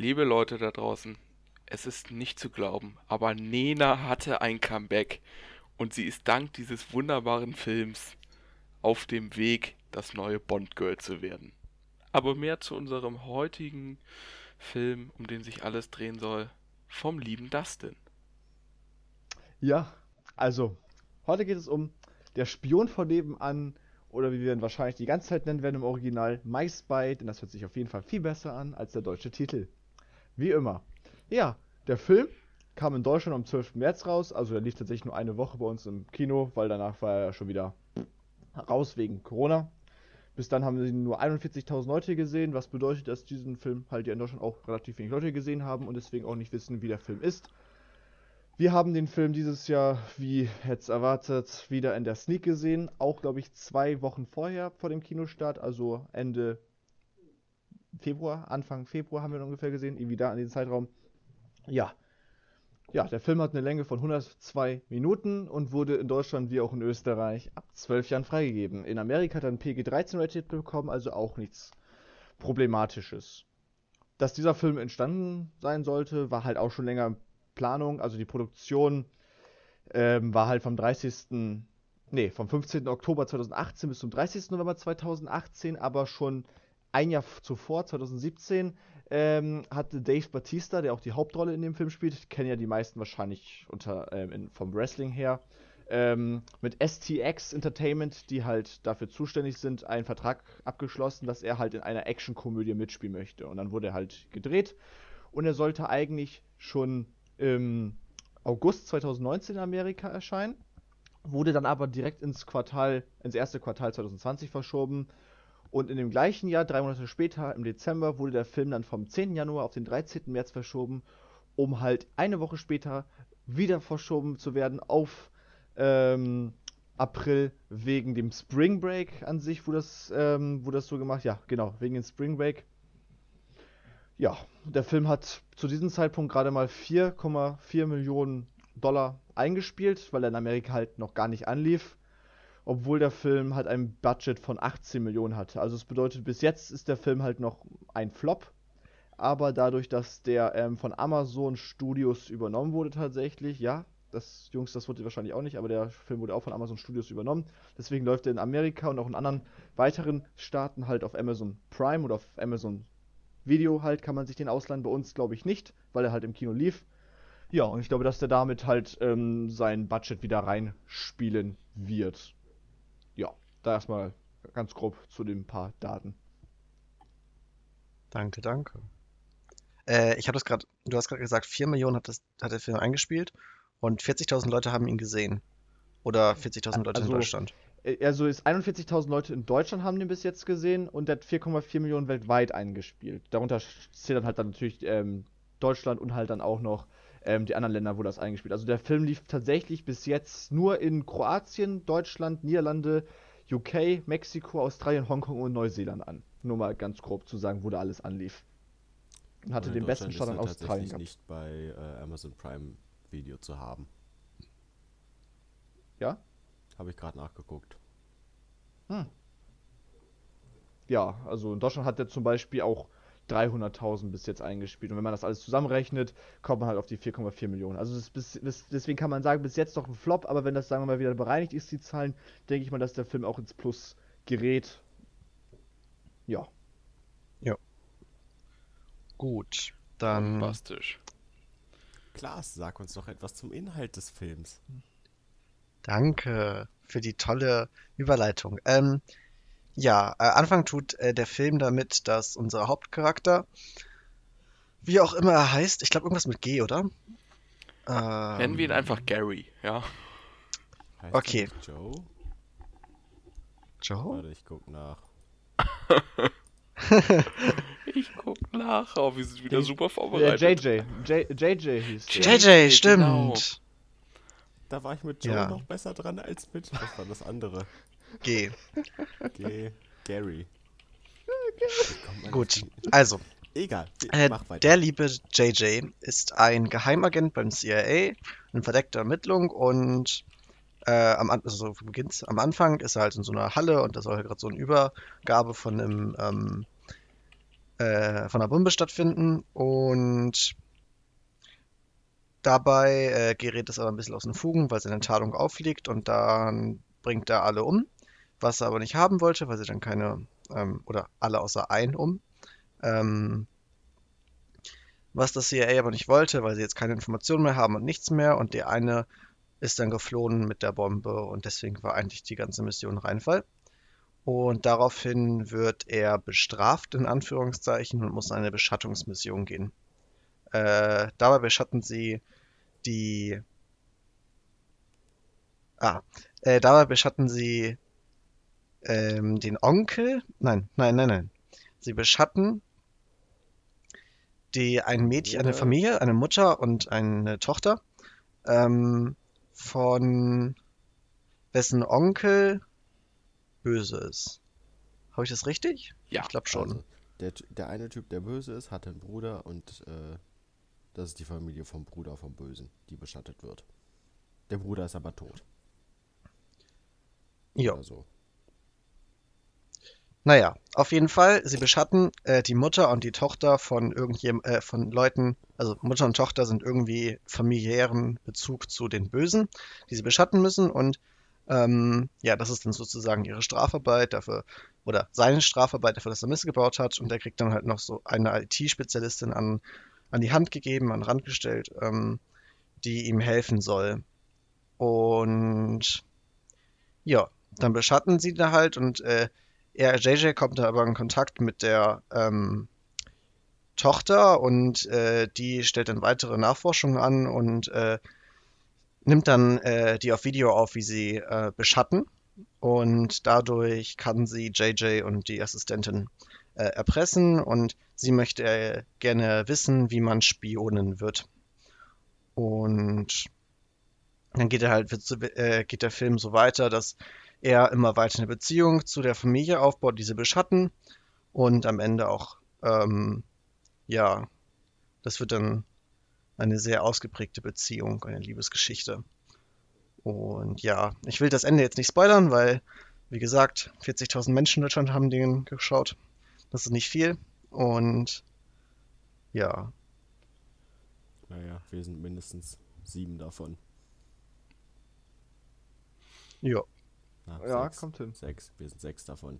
Liebe Leute da draußen, es ist nicht zu glauben, aber Nena hatte ein Comeback und sie ist dank dieses wunderbaren Films auf dem Weg, das neue Bond-Girl zu werden. Aber mehr zu unserem heutigen Film, um den sich alles drehen soll, vom lieben Dustin. Ja, also, heute geht es um der Spion von nebenan oder wie wir ihn wahrscheinlich die ganze Zeit nennen werden im Original, My Spy, denn das hört sich auf jeden Fall viel besser an als der deutsche Titel. Wie immer. Ja, der Film kam in Deutschland am 12. März raus, also der lief tatsächlich nur eine Woche bei uns im Kino, weil danach war er ja schon wieder raus wegen Corona. Bis dann haben sie nur 41.000 Leute gesehen, was bedeutet, dass diesen Film halt ja in Deutschland auch relativ wenig Leute gesehen haben und deswegen auch nicht wissen, wie der Film ist. Wir haben den Film dieses Jahr, wie jetzt erwartet, wieder in der Sneak gesehen. Auch, glaube ich, zwei Wochen vorher vor dem Kinostart, also Ende Februar, Anfang Februar haben wir ungefähr gesehen, irgendwie da in den Zeitraum. Ja. Ja, der Film hat eine Länge von 102 Minuten und wurde in Deutschland wie auch in Österreich ab 12 Jahren freigegeben. In Amerika hat er ein PG-13-Rated bekommen, also auch nichts Problematisches. Dass dieser Film entstanden sein sollte, war halt auch schon länger in Planung. Also die Produktion ähm, war halt vom 30. Nee, vom 15. Oktober 2018 bis zum 30. November 2018, aber schon ein Jahr zuvor, 2017, ähm, hatte Dave Batista, der auch die Hauptrolle in dem Film spielt, kennen ja die meisten wahrscheinlich unter, ähm, in, vom Wrestling her, ähm, mit STX Entertainment, die halt dafür zuständig sind, einen Vertrag abgeschlossen, dass er halt in einer Actionkomödie mitspielen möchte. Und dann wurde er halt gedreht und er sollte eigentlich schon im August 2019 in Amerika erscheinen, wurde dann aber direkt ins Quartal, ins erste Quartal 2020 verschoben und in dem gleichen Jahr, drei Monate später, im Dezember, wurde der Film dann vom 10. Januar auf den 13. März verschoben, um halt eine Woche später wieder verschoben zu werden auf ähm, April wegen dem Spring Break an sich, wo das, ähm, wo das so gemacht, ja, genau, wegen dem Spring Break. Ja, der Film hat zu diesem Zeitpunkt gerade mal 4,4 Millionen Dollar eingespielt, weil er in Amerika halt noch gar nicht anlief obwohl der Film halt ein Budget von 18 Millionen hatte. Also es bedeutet, bis jetzt ist der Film halt noch ein Flop. Aber dadurch, dass der ähm, von Amazon Studios übernommen wurde tatsächlich, ja, das Jungs, das wurde wahrscheinlich auch nicht, aber der Film wurde auch von Amazon Studios übernommen. Deswegen läuft er in Amerika und auch in anderen weiteren Staaten halt auf Amazon Prime oder auf Amazon Video halt, kann man sich den ausleihen. Bei uns glaube ich nicht, weil er halt im Kino lief. Ja, und ich glaube, dass der damit halt ähm, sein Budget wieder reinspielen wird da erstmal ganz grob zu den paar Daten. Danke, danke. Äh, ich habe das gerade, du hast gerade gesagt, 4 Millionen hat, das, hat der Film eingespielt und 40.000 Leute haben ihn gesehen. Oder 40.000 Leute also, in Deutschland. Äh, also ist 41.000 Leute in Deutschland haben den bis jetzt gesehen und der hat 4,4 Millionen weltweit eingespielt. Darunter zählt dann halt dann natürlich ähm, Deutschland und halt dann auch noch ähm, die anderen Länder, wo das eingespielt. Also der Film lief tatsächlich bis jetzt nur in Kroatien, Deutschland, Niederlande, UK, Mexiko, Australien, Hongkong und Neuseeland an. Nur mal ganz grob zu sagen, wo da alles anlief. Und hatte den besten Start in Australien gehabt. nicht bei äh, Amazon Prime Video zu haben. Ja? Habe ich gerade nachgeguckt. Hm. Ja, also in Deutschland hat der zum Beispiel auch 300.000 bis jetzt eingespielt. Und wenn man das alles zusammenrechnet, kommt man halt auf die 4,4 Millionen. Also bis, bis, deswegen kann man sagen, bis jetzt doch ein Flop, aber wenn das, sagen wir mal, wieder bereinigt ist, die Zahlen, denke ich mal, dass der Film auch ins Plus gerät. Ja. Ja. Gut, dann. Fantastisch. Klaas, sag uns doch etwas zum Inhalt des Films. Danke für die tolle Überleitung. Ähm, ja, äh, Anfang tut äh, der Film damit, dass unser Hauptcharakter, wie auch immer er heißt, ich glaube irgendwas mit G, oder? Ähm, Nennen wir ihn einfach Gary, ja. Heißt okay. Joe? Joe? Warte, ich guck nach. ich guck nach. Oh, wir sind wieder super vorbereitet. JJ. J JJ hieß der. JJ, stimmt. Genau. Da war ich mit Joe ja. noch besser dran als mit. Was war das andere? G. G. Gary. Gut, also. Egal. Äh, der liebe JJ ist ein Geheimagent beim CIA, in verdeckter Ermittlung und äh, am, also am Anfang ist er halt in so einer Halle und da soll halt gerade so eine Übergabe von einem ähm, äh, von einer Bombe stattfinden und dabei äh, gerät es aber ein bisschen aus den Fugen, weil seine Tarnung auffliegt und dann bringt er alle um, was er aber nicht haben wollte, weil sie dann keine, ähm, oder alle außer ein um. Ähm, was das CIA aber nicht wollte, weil sie jetzt keine Informationen mehr haben und nichts mehr und der eine ist dann geflohen mit der Bombe und deswegen war eigentlich die ganze Mission Reinfall. Und daraufhin wird er bestraft, in Anführungszeichen, und muss eine Beschattungsmission gehen. Äh, dabei beschatten sie die. Ah, äh, dabei beschatten sie ähm, den Onkel. Nein, nein, nein, nein. Sie beschatten die ein Mädchen, eine Familie, eine Mutter und eine Tochter ähm, von wessen Onkel böse ist. Habe ich das richtig? Ja. Ich glaube schon. Also, der, der eine Typ, der böse ist, hat einen Bruder und äh, das ist die Familie vom Bruder vom Bösen, die beschattet wird. Der Bruder ist aber tot. Ja. Also, Naja, auf jeden Fall, sie beschatten äh, die Mutter und die Tochter von irgendjem, äh, von Leuten, also Mutter und Tochter sind irgendwie familiären Bezug zu den Bösen, die sie beschatten müssen und ähm, ja, das ist dann sozusagen ihre Strafarbeit dafür, oder seine Strafarbeit dafür, dass er Mist gebaut hat und der kriegt dann halt noch so eine IT-Spezialistin an, an die Hand gegeben, an den Rand gestellt, ähm, die ihm helfen soll. Und ja, dann beschatten sie da halt und äh, er, JJ, kommt da aber in Kontakt mit der ähm, Tochter und äh, die stellt dann weitere Nachforschungen an und äh, nimmt dann äh, die auf Video auf, wie sie äh, beschatten. Und dadurch kann sie JJ und die Assistentin äh, erpressen und sie möchte äh, gerne wissen, wie man Spionen wird. Und dann geht halt, geht der Film so weiter, dass er immer weiter eine Beziehung zu der Familie aufbaut, diese beschatten und am Ende auch, ähm, ja, das wird dann eine sehr ausgeprägte Beziehung, eine Liebesgeschichte. Und ja, ich will das Ende jetzt nicht spoilern, weil, wie gesagt, 40.000 Menschen in Deutschland haben den geschaut. Das ist nicht viel. Und ja, naja, wir sind mindestens sieben davon. ja. Na, Ja, sechs. kommt hin. Sechs. Wir sind sechs davon.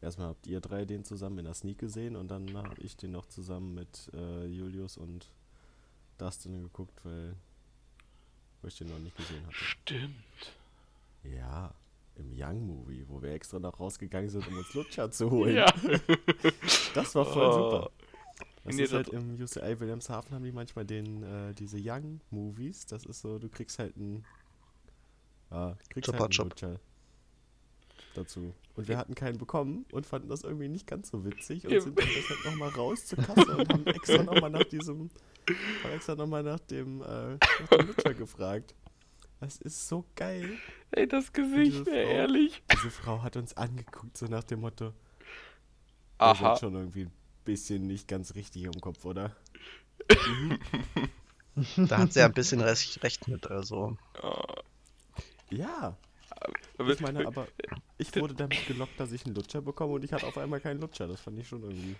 Erstmal habt ihr drei den zusammen in der Sneak gesehen und dann habe ich den noch zusammen mit äh, Julius und Dustin geguckt, weil, weil ich den noch nicht gesehen hatte. Stimmt. Ja, im Young Movie, wo wir extra noch rausgegangen sind, um uns Lutscher zu holen. Ja. Das war voll Oh. super. Das Nee, ist halt das- im UCI Wilhelmshaven haben die manchmal den, äh, diese Young Movies. Das ist so, du kriegst halt einen, ja, kriegst Chupa halt einen Chup. Lutscher dazu. Und wir hatten keinen bekommen und fanden das irgendwie nicht ganz so witzig und Ja. sind dann deshalb nochmal raus zur Kasse und haben extra nochmal nach diesem, haben extra nochmal nach dem, äh, nach dem Lutscher gefragt. Das ist so geil. Ey, das Gesicht, Diese ey, Frau. ehrlich. Diese Frau hat uns angeguckt, so nach dem Motto, ihr seid Aha. schon irgendwie ein bisschen nicht ganz richtig im Kopf, oder? Da hat sie ja ein bisschen recht, recht mit, also. Ja, Aber- ich meine, aber ich wurde damit gelockt, dass ich einen Lutscher bekomme und ich hatte auf einmal keinen Lutscher. Das fand ich schon irgendwie.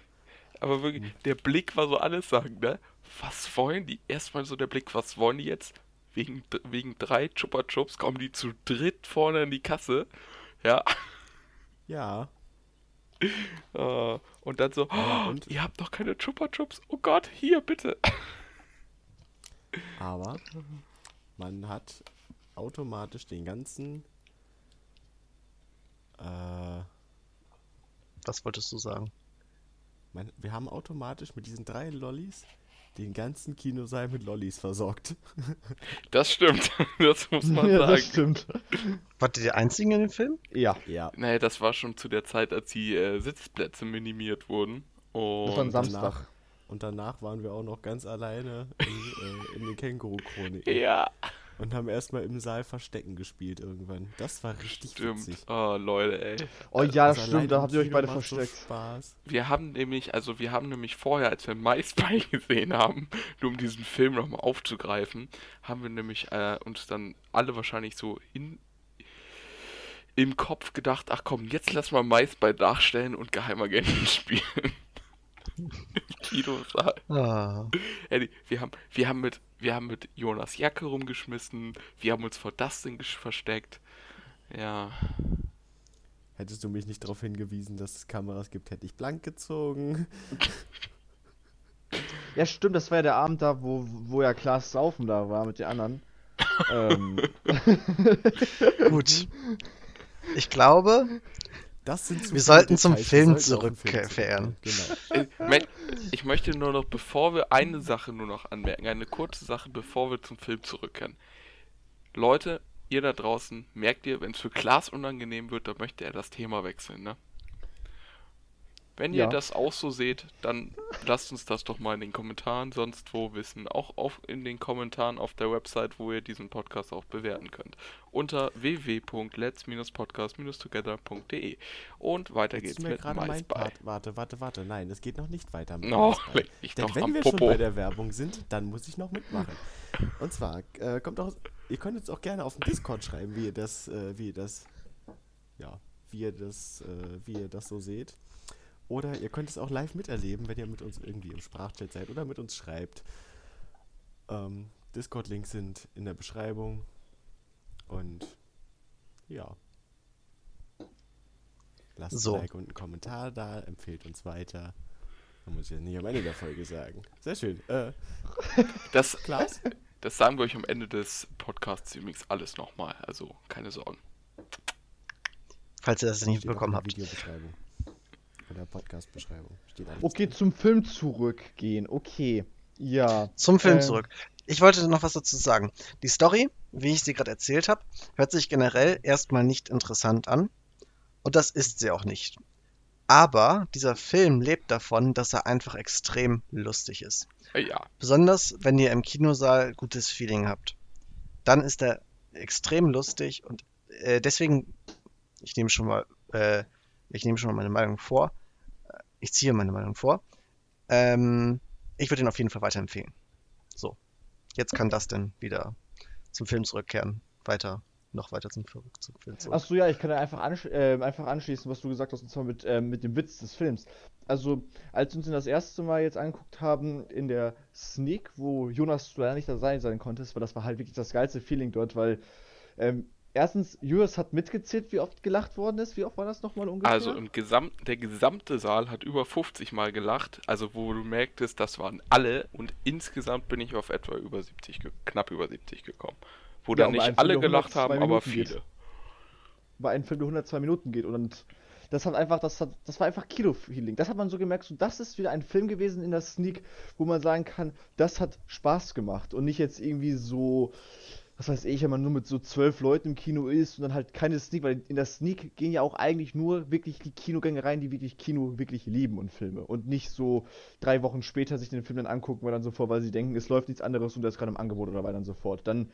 Aber wirklich, Hm. der Blick war so alles sagen, ne? Was wollen die? Erstmal so der Blick, was wollen die jetzt? Wegen, wegen drei Chupa Chups kommen die zu dritt vorne in die Kasse. Ja. Ja, äh, Und dann so, Ja, oh, und? ihr habt doch keine Chupa Chups. Oh Gott, hier, bitte. aber man hat automatisch den ganzen. Äh, Was wolltest du sagen? man, wir haben automatisch mit diesen drei Lollis den ganzen Kinosaal mit Lollis versorgt. Das stimmt. Das muss man ja, sagen. das stimmt. Wart ihr die Einzigen in dem Film? Ja, Ja. Naja, das war schon zu der Zeit, als die äh, Sitzplätze minimiert wurden. das war ein Und Samstag. Und danach waren wir auch noch ganz alleine in, äh, in den Känguru-Chroniken. ja, Und haben erstmal im Saal Verstecken gespielt irgendwann. Das war richtig stimmt. witzig. Oh, Leute, ey. Oh ja, das Also stimmt, da habt ihr euch beide macht so versteckt. Spaß. Wir haben nämlich, also wir haben nämlich vorher, als wir MySpy gesehen haben, nur um diesen Film nochmal aufzugreifen, haben wir nämlich äh, uns dann alle wahrscheinlich so in im Kopf gedacht, ach komm, jetzt lass mal MySpy nachstellen und Geheimagenten spielen. Im Kinosaal. Ah. Eddie, wir haben, wir haben mit, wir haben mit Jonas Jacke rumgeschmissen, wir haben uns vor Dustin versteckt. Ja. Hättest du mich nicht darauf hingewiesen, dass es Kameras gibt, hätte ich blank gezogen. Ja, stimmt, das war ja der Abend da, wo, wo ja Klaas Saufen da war mit den anderen. ähm, Gut. Ich glaube, Das sind Wir sollten zum Details, Film zurückkehren. zurückkehren. Genau. Ich möchte nur noch, bevor wir eine Sache nur noch anmerken, eine kurze Sache, bevor wir zum Film zurückkehren. Leute, ihr da draußen, merkt ihr, wenn es für Klaas unangenehm wird, dann möchte er das Thema wechseln, ne? Wenn ihr Ja. das auch so seht, dann lasst uns das doch mal in den Kommentaren sonst wo wissen. Auch auf, in den Kommentaren auf der Website, wo ihr diesen Podcast auch bewerten könnt. Unter www.let's-podcast-together.de Und weiter Jetzt geht's mit MySpy. Warte, warte, warte. Nein, es geht noch nicht weiter mit MySpy. leck mich Denn wenn wir schon Popo. bei der Werbung sind, dann muss ich noch mitmachen. Und zwar, äh, kommt auch, ihr könnt jetzt auch gerne auf dem Discord schreiben, wie ihr das, äh, wie ihr das, ja, wie ihr das, äh, wie ihr das so seht. Oder ihr könnt es auch live miterleben, wenn ihr mit uns irgendwie im Sprachchat seid oder mit uns schreibt. Ähm, Discord-Links sind in der Beschreibung. Und ja. Lasst So. ein Like und einen Kommentar da, empfehlt uns weiter. Da muss ich jetzt nicht am Ende der Folge sagen. Sehr schön. Äh, Das, Klaas? das sagen wir euch am Ende des Podcasts übrigens alles nochmal. Also keine Sorgen. falls ihr das nicht Steht auch bekommen in der Podcast-Beschreibung. Steht alles okay, zum Film zurückgehen. Okay. Ja. Zum Film Ähm, zurück. Ich wollte noch was dazu sagen. Die Story, wie ich sie gerade erzählt habe, hört sich generell erstmal nicht interessant an. Und das ist sie auch nicht. Aber dieser Film lebt davon, dass er einfach extrem lustig ist. Äh, Ja, Besonders wenn ihr im Kinosaal gutes Feeling habt. Dann ist er extrem lustig und äh, deswegen, ich nehme schon mal, äh, ich nehme schon mal meine Meinung vor. Äh, Ich ziehe meine Meinung vor. Ähm, ich würde ihn auf jeden Fall weiterempfehlen. So, jetzt kann das denn wieder zum Film zurückkehren. Weiter, noch weiter zum, Film- zum Film zurück. Achso, ja, ich kann da einfach, ansch äh, einfach anschließen, was du gesagt hast, und zwar mit, ähm, mit dem Witz des Films. Also, als wir uns das erste Mal jetzt angeguckt haben in der Sneak, wo Jonas leider nicht dabei sein konnte, weil das war halt wirklich das geilste Feeling dort, weil ähm, erstens, Jonas hat mitgezählt, wie oft gelacht worden ist. Wie oft war das nochmal ungefähr? also im Gesamt, der gesamte Saal hat über 50 Mal gelacht. Also wo du merktest, das waren alle. Und insgesamt bin ich auf etwa über 70, ge- knapp über 70 gekommen. Wo Ja, dann nicht alle gelacht 102 haben, aber Minuten geht. viele. bei einem Film, der 102 Minuten geht. Und das hat einfach, das hat, das war einfach Kino-Feeling. Das hat man so gemerkt, so das ist wieder ein Film gewesen in der Sneak, wo man sagen kann, das hat Spaß gemacht und nicht jetzt irgendwie so, was weiß ich, wenn man nur mit so zwölf Leuten im Kino ist und dann halt keine Sneak, weil in der Sneak gehen ja auch eigentlich nur wirklich die Kinogänger rein, die wirklich Kino wirklich lieben und Filme und nicht so drei Wochen später sich den Film dann angucken, weil dann sofort, weil sie denken, es läuft nichts anderes und der ist gerade im Angebot oder weiter und so fort. Dann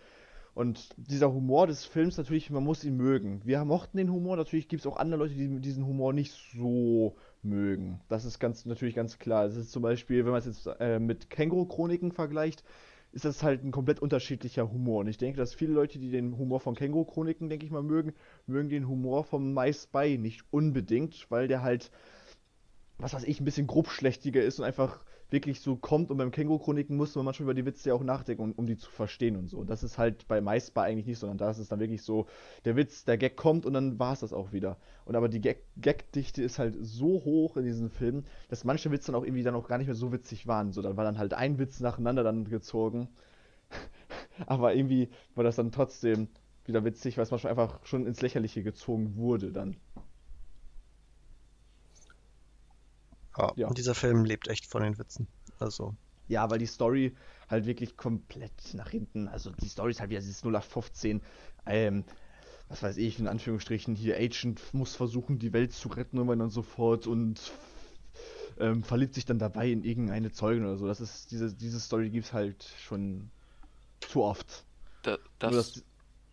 und dieser Humor des Films natürlich, man muss ihn mögen. Wir mochten den Humor, natürlich gibt es auch andere Leute, die diesen Humor nicht so mögen. Das ist ganz natürlich ganz klar. Das ist zum Beispiel, wenn man es jetzt äh, mit Känguru-Chroniken vergleicht, ist das halt ein komplett unterschiedlicher Humor. Und ich denke, dass viele Leute, die den Humor von Känguru-Chroniken, denke ich mal, mögen, mögen den Humor vom My Spy nicht unbedingt, weil der halt, was weiß ich, ein bisschen grobschlächtiger ist und einfach wirklich so kommt. Und beim Känguru-Chroniken muss man manchmal über die Witze ja auch nachdenken, um, um die zu verstehen und so. Das ist halt bei Spy eigentlich nicht, sondern da ist es dann wirklich so, der Witz, der Gag kommt und dann war es das auch wieder. Und aber die Gag- Gag-Dichte ist halt so hoch in diesem Film, dass manche Witze dann auch irgendwie dann auch gar nicht mehr so witzig waren. So, dann war dann halt ein Witz nacheinander dann gezogen. aber irgendwie war das dann trotzdem wieder witzig, weil es manchmal einfach schon ins Lächerliche gezogen wurde dann. Ja, ja. Und dieser Film lebt echt von den Witzen. Also, Ja, weil die Story halt wirklich komplett nach hinten, also die Story ist halt wieder dieses 0815, ähm, was weiß ich, in Anführungsstrichen, hier Agent muss versuchen, die Welt zu retten und und so fort und ähm, verliebt sich dann dabei in irgendeine Zeugin oder so. Das ist, diese, diese Story gibt's halt schon zu oft. Da, Nur das das-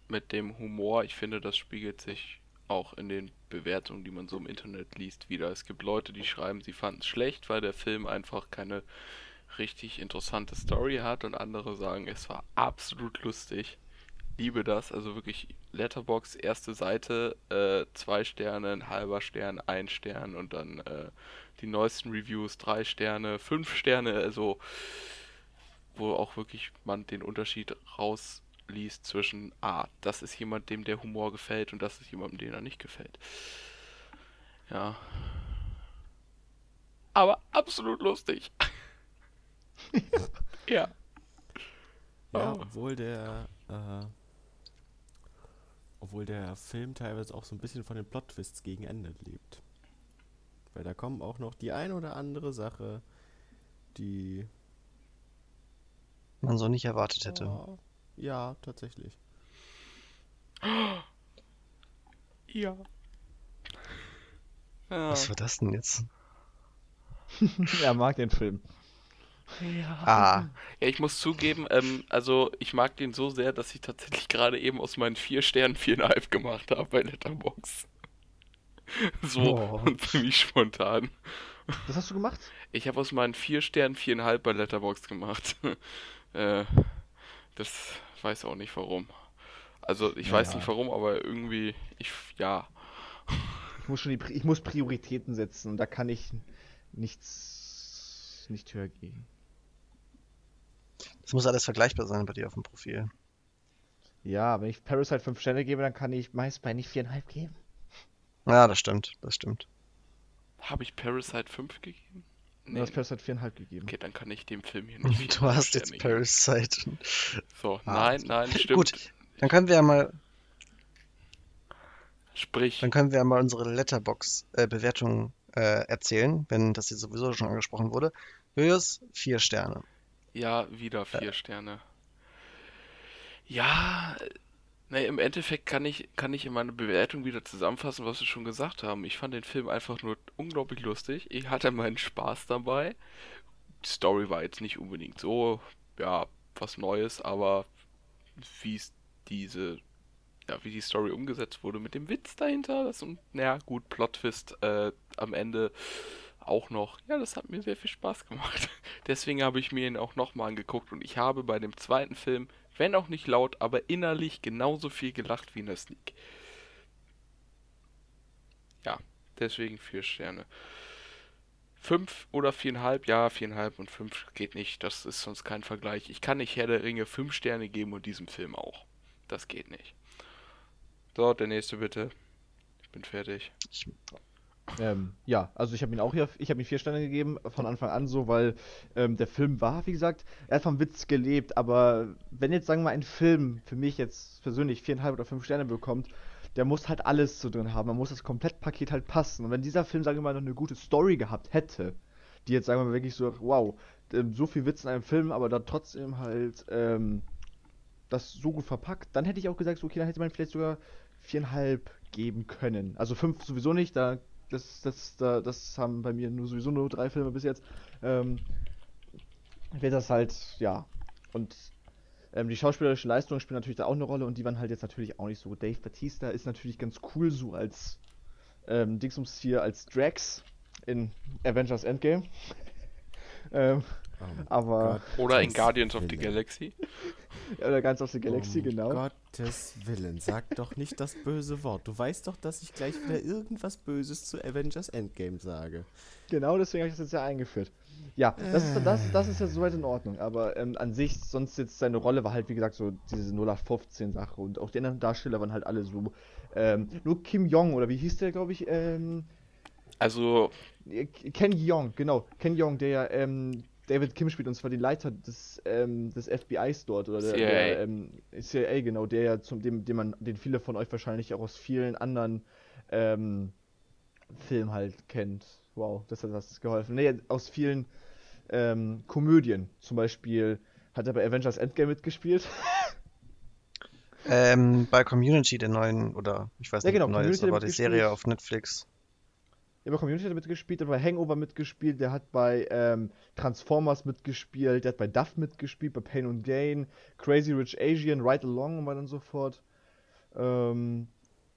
mit dem Humor, ich finde, das spiegelt sich auch in den Bewertungen, die man so im Internet liest, wieder. Es gibt Leute, die schreiben, sie fanden es schlecht, weil der Film einfach keine richtig interessante Story hat und andere sagen, es war absolut lustig. liebe das. Also wirklich Letterbox, erste Seite, äh, zwei Sterne, ein halber Stern, ein Stern und dann äh, die neuesten Reviews, drei Sterne, fünf Sterne, also wo auch wirklich man den Unterschied rausliest zwischen, ah, das ist jemand, dem der Humor gefällt und das ist jemandem, dem er nicht gefällt. Ja. Aber absolut lustig. ja. Ja, Oh. obwohl der, äh, obwohl der Film teilweise auch so ein bisschen von den Plot-Twists gegen Ende lebt. Weil da kommen auch noch die ein oder andere Sache, die, Man so nicht erwartet hätte. ja, ja, tatsächlich. Ja. Was war das denn jetzt? er mag den Film. Ja. Ah, Ja, ich muss zugeben, ähm, also ich mag den so sehr, dass ich tatsächlich gerade eben aus meinen vier Sternen viereinhalb gemacht habe bei Letterbox. So Oh. ziemlich spontan. Was hast du gemacht? Ich habe aus meinen vier Sternen viereinhalb bei Letterbox gemacht. äh, das weiß auch nicht warum. Also ich weiß Ja. nicht warum, aber irgendwie, ich, ja. Ich muss schon die, ich muss Prioritäten setzen und da kann ich nichts nicht höher gehen. das muss alles vergleichbar sein bei dir auf dem Profil. Ja, wenn ich Parasite 5 Sterne gebe, dann kann ich meist bei nicht viereinhalb geben. Ja, das stimmt, das stimmt. Habe ich Parasite 5 gegeben? Du hast Parasite viereinhalb gegeben. Okay, dann kann ich dem Film hier nicht Du hast jetzt. Parasite. So, Ah. nein, nein, stimmt. Gut. Dann können wir ja mal, Sprich. dann können wir ja mal unsere Letterbox-Bewertung äh, erzählen, wenn das jetzt sowieso schon angesprochen wurde. Julius, vier Sterne. Ja, wieder vier Sterne. Ja, ne, im Endeffekt kann ich, kann ich in meiner Bewertung wieder zusammenfassen, was wir schon gesagt haben. Ich fand den Film einfach nur unglaublich lustig. Ich hatte meinen Spaß dabei. Die Story war jetzt nicht unbedingt so, ja, was Neues, aber wie es diese, ja, wie die Story umgesetzt wurde mit dem Witz dahinter, das und, naja, gut, Plot-Twist äh, am Ende auch noch. Ja, das hat mir sehr viel Spaß gemacht. Deswegen habe ich mir ihn auch nochmal angeguckt und ich habe bei dem zweiten Film, wenn auch nicht laut, aber innerlich genauso viel gelacht wie in der Sneak. Ja, deswegen vier Sterne. Fünf oder viereinhalb? Ja, viereinhalb und fünf geht nicht. Das ist sonst kein Vergleich. Ich kann nicht Herr der Ringe fünf Sterne geben und diesem Film auch. Das geht nicht. So, der nächste bitte. Ich bin fertig. Ähm, ja, also ich habe ihn auch hier, ich habe ihm vier Sterne gegeben, von Anfang an so, weil ähm, der Film war, wie gesagt, er hat vom Witz gelebt, aber wenn jetzt, sagen wir mal, ein Film für mich jetzt persönlich viereinhalb oder fünf Sterne bekommt, der muss halt alles so drin haben, man muss das Komplettpaket halt passen. Und wenn dieser Film, sagen wir mal, noch eine gute Story gehabt hätte, die jetzt, sagen wir mal, wirklich so, wow, ähm, so viel Witz in einem Film, aber dann trotzdem halt ähm, das so gut verpackt, dann hätte ich auch gesagt, so, okay, dann hätte man vielleicht sogar viereinhalb geben können. Also fünf sowieso nicht, da das, das, da, das haben bei mir nur sowieso nur drei Filme bis jetzt. Ähm, wird das halt, ja. Und ähm, die schauspielerische Leistung spielt natürlich da auch eine Rolle und die waren halt jetzt natürlich auch nicht so. Dave Batista ist natürlich ganz cool so als ähm, Dingsums hier als Drax in Avengers Endgame. ähm, Aber Oder in Guardians of the Willen. Galaxy. oder ganz aus der Galaxie, um genau. Gottes Willen, sag doch nicht das böse Wort. Du weißt doch, dass ich gleich wieder irgendwas Böses zu Avengers Endgame sage. Genau, deswegen habe ich das jetzt ja eingeführt. Ja, das ist, das, das ist ja soweit in Ordnung, aber ähm, an sich, sonst jetzt seine Rolle war halt, wie gesagt, so diese 0815-Sache und auch die anderen Darsteller waren halt alle so. Ähm, nur Kim Jong, oder wie hieß der, glaube ich? Ähm, Also, Ken Jeong, genau. Ken Jeong, der ja ähm, David Kim spielt, und zwar den Leiter des, ähm, des FBIs dort, oder der, CIA. der ähm, CIA, genau, der ja zum dem, den man, den viele von euch wahrscheinlich auch aus vielen anderen ähm, Filmen halt kennt. Wow, das hat was geholfen. Nee, aus vielen ähm, Komödien. Zum Beispiel hat er bei Avengers Endgame mitgespielt. Ähm, bei Community, der neuen, oder ich weiß Ja, nicht, genau, ob neu ist, Community hat aber die. Serie auf Netflix. Bei Community hat er mitgespielt, der hat bei Hangover mitgespielt, der hat bei ähm, Transformers mitgespielt, der hat bei Duff mitgespielt, bei Pain and Gain, Crazy Rich Asian, Ride Along und weiter und so fort. Ähm,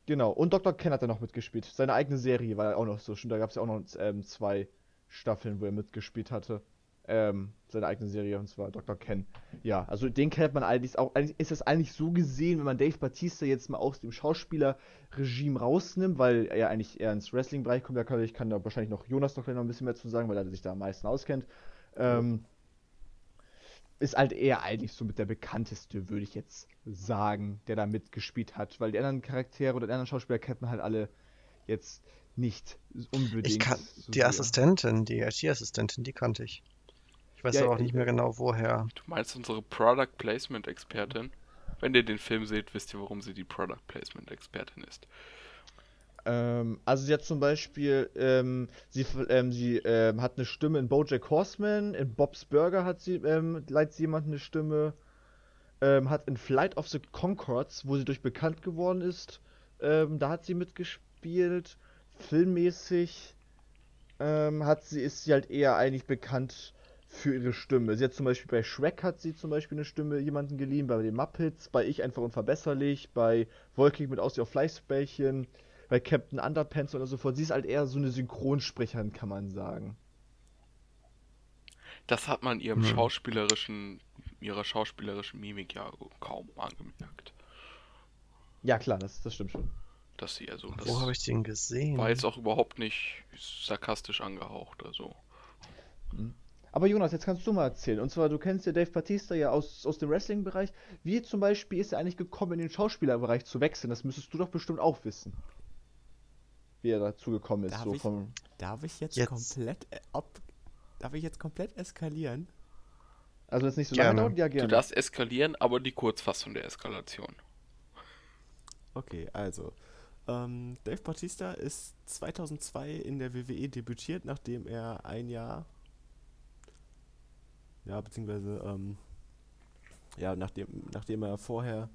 genau, und Dr. Ken hat er noch mitgespielt. Seine eigene Serie war ja auch noch so. Stimmt, da gab es ja auch noch ähm, zwei Staffeln, wo er mitgespielt hatte. Ähm, seine eigene Serie, und zwar Dr. Ken. Ja, also den kennt man eigentlich auch. Eigentlich ist das eigentlich so gesehen, wenn man Dave Batista jetzt mal aus dem Schauspielerregime rausnimmt, weil er eigentlich eher ins Wrestling-Bereich kommt. Da kann, ich kann da wahrscheinlich noch Jonas noch ein bisschen mehr zu sagen, weil er sich da am meisten auskennt. Ähm, ist halt eher eigentlich so mit der bekannteste, würde ich jetzt sagen, der da mitgespielt hat, weil die anderen Charaktere oder die anderen Schauspieler kennt man halt alle jetzt nicht unbedingt. Ich kann, so die sehr. Assistentin, die IT-Assistentin, die kannte ich. Ich weiß Ja, aber auch nicht mehr genau woher. Du meinst unsere Product Placement Expertin? Wenn ihr den Film seht, wisst ihr, warum sie die Product Placement Expertin ist. Ähm, also sie hat zum Beispiel, ähm, sie, ähm, sie ähm, hat eine Stimme in BoJack Horseman, in Bob's Burger hat sie, ähm, leitet sie jemand eine Stimme, ähm, hat in Flight of the Concords, wo sie durch bekannt geworden ist, ähm, da hat sie mitgespielt, filmmäßig, ähm, hat sie, ist sie halt eher eigentlich bekannt für ihre Stimme. Sie hat zum Beispiel bei Shrek hat sie zum Beispiel eine Stimme jemanden geliehen, bei den Muppets, bei Ich einfach unverbesserlich, bei Wolkig mit Aussicht auf Fleischbällchen, bei Captain Underpants oder so fort. Sie ist halt eher so eine Synchronsprecherin, kann man sagen. Das hat man ihrem Hm. schauspielerischen, ihrer schauspielerischen Mimik ja kaum angemerkt. Ja, klar, das, das stimmt schon. Dass sie also, das Wo habe ich den gesehen? war jetzt auch überhaupt nicht sarkastisch angehaucht. Also, Aber Jonas, jetzt kannst du mal erzählen. Und zwar, du kennst ja Dave Batista ja aus, aus dem Wrestling-Bereich. Wie zum Beispiel ist er eigentlich gekommen, in den Schauspielerbereich zu wechseln? Das müsstest du doch bestimmt auch wissen. Wie er dazu gekommen ist. Darf so ich- vom, Darf ich jetzt, Jetzt. komplett äh, ob, darf ich jetzt komplett eskalieren? also, das nicht so Gerne. lange dauert? Ja, du gerne. darfst eskalieren, aber die Kurzfassung der Eskalation. Okay, also. Ähm, Dave Bautista ist 2002 in der WWE debütiert, nachdem er ein Jahr, ja, beziehungsweise, ähm, ja, nachdem, nachdem er vorher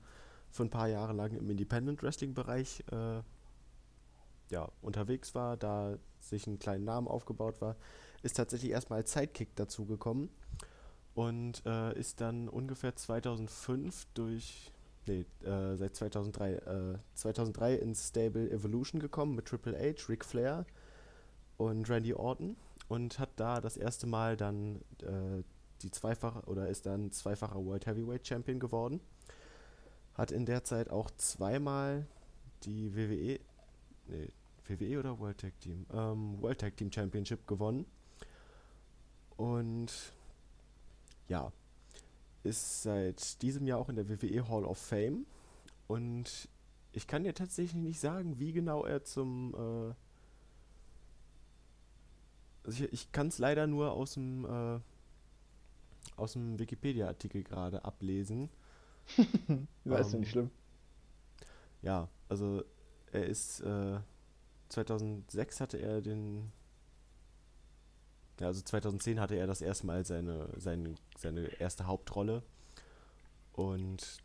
für ein paar Jahre lang im Independent Wrestling Bereich, äh, ja, unterwegs war, da sich einen kleinen Namen aufgebaut war, ist tatsächlich erstmal als Sidekick dazugekommen und äh, ist dann ungefähr 2005 durch nee, äh, seit 2003, äh, 2003 ins Stable Evolution gekommen mit Triple H, Ric Flair und Randy Orton und hat da das erste Mal dann äh, die zweifache oder ist dann zweifacher World Heavyweight Champion geworden. Hat in der Zeit auch zweimal die WWE, nee, WWE oder World Tag Team, ähm, World Tag Team Championship gewonnen. Und ja, ist seit diesem Jahr auch in der WWE Hall of Fame. Und ich kann dir tatsächlich nicht sagen, wie genau er zum. Äh also ich ich kann es leider nur aus dem, äh, aus dem Wikipedia-Artikel gerade ablesen. Ja, ist ähm, nicht schlimm. Ja, also er ist. Äh, 2006 hatte er den. Ja, also 2010 hatte er das erste Mal seine, seine, seine erste Hauptrolle. Und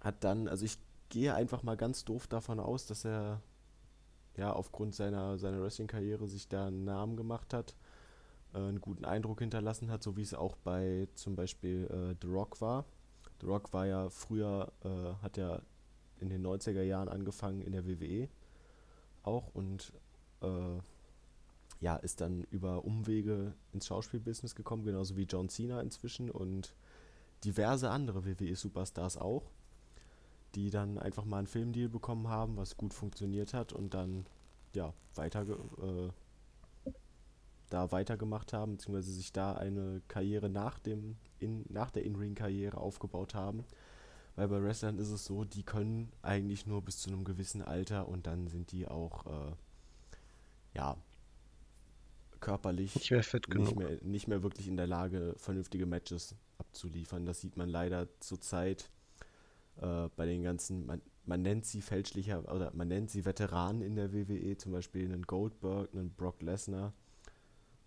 hat dann, also ich gehe einfach mal ganz doof davon aus, dass er ja aufgrund seiner, seiner Wrestling-Karriere sich da einen Namen gemacht hat, äh, einen guten Eindruck hinterlassen hat, so wie es auch bei zum Beispiel äh, The Rock war. The Rock war ja früher, äh, hat ja in den 90er Jahren angefangen in der WWE auch und äh, ja, ist dann über Umwege ins Schauspielbusiness gekommen, genauso wie John Cena inzwischen und diverse andere WWE-Superstars auch, die dann einfach mal einen Filmdeal bekommen haben, was gut funktioniert hat und dann ja weiter äh, da weitergemacht haben, beziehungsweise sich da eine Karriere nach dem in, nach der In-Ring-Karriere aufgebaut haben. Weil bei Wrestlern ist es so, die können eigentlich nur bis zu einem gewissen Alter und dann sind die auch äh, ja körperlich Nicht mehr fit nicht genug. mehr, nicht mehr wirklich in der Lage, vernünftige Matches abzuliefern. Das sieht man leider zurzeit äh, bei den ganzen, man, man nennt sie fälschlicher, oder man nennt sie Veteranen in der WWE, zum Beispiel einen Goldberg, einen Brock Lesnar,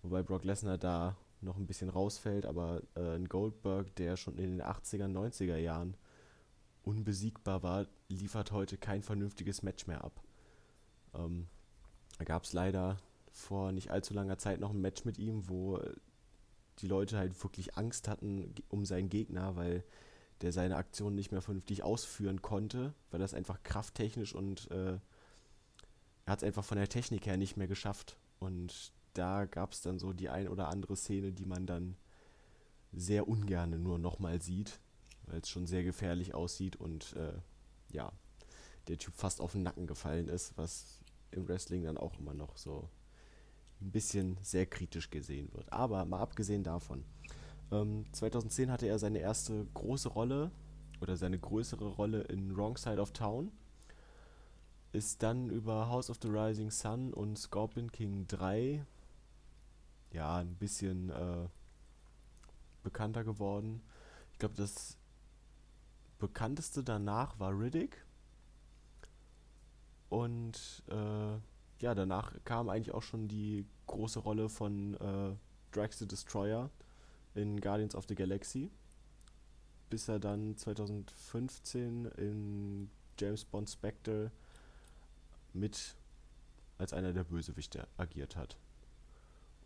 wobei Brock Lesnar da noch ein bisschen rausfällt, aber äh, ein Goldberg, der schon in den 80er, 90er Jahren unbesiegbar war, liefert heute kein vernünftiges Match mehr ab. Ähm, da gab es leider vor nicht allzu langer Zeit noch ein Match mit ihm, wo die Leute halt wirklich Angst hatten um seinen Gegner, weil der seine Aktion nicht mehr vernünftig ausführen konnte, weil das einfach krafttechnisch und äh, er hat es einfach von der Technik her nicht mehr geschafft. Und da gab es dann so die ein oder andere Szene, die man dann sehr ungern nur nochmal sieht, weil es schon sehr gefährlich aussieht und äh, ja, der Typ fast auf den Nacken gefallen ist, was im Wrestling dann auch immer noch so ein bisschen sehr kritisch gesehen wird. Aber mal abgesehen davon, ähm, 2010 hatte er seine erste große Rolle oder seine größere Rolle in Wrong Side of Town. Ist dann über House of the Rising Sun und Scorpion King 3 ja ein bisschen äh, bekannter geworden. Ich glaube, das bekannteste danach war Riddick. Und äh, ja, danach kam eigentlich auch schon die große Rolle von äh, Drax the Destroyer in Guardians of the Galaxy. Bis er dann 2015 in James Bond Spectre mit als einer der Bösewichte agiert hat.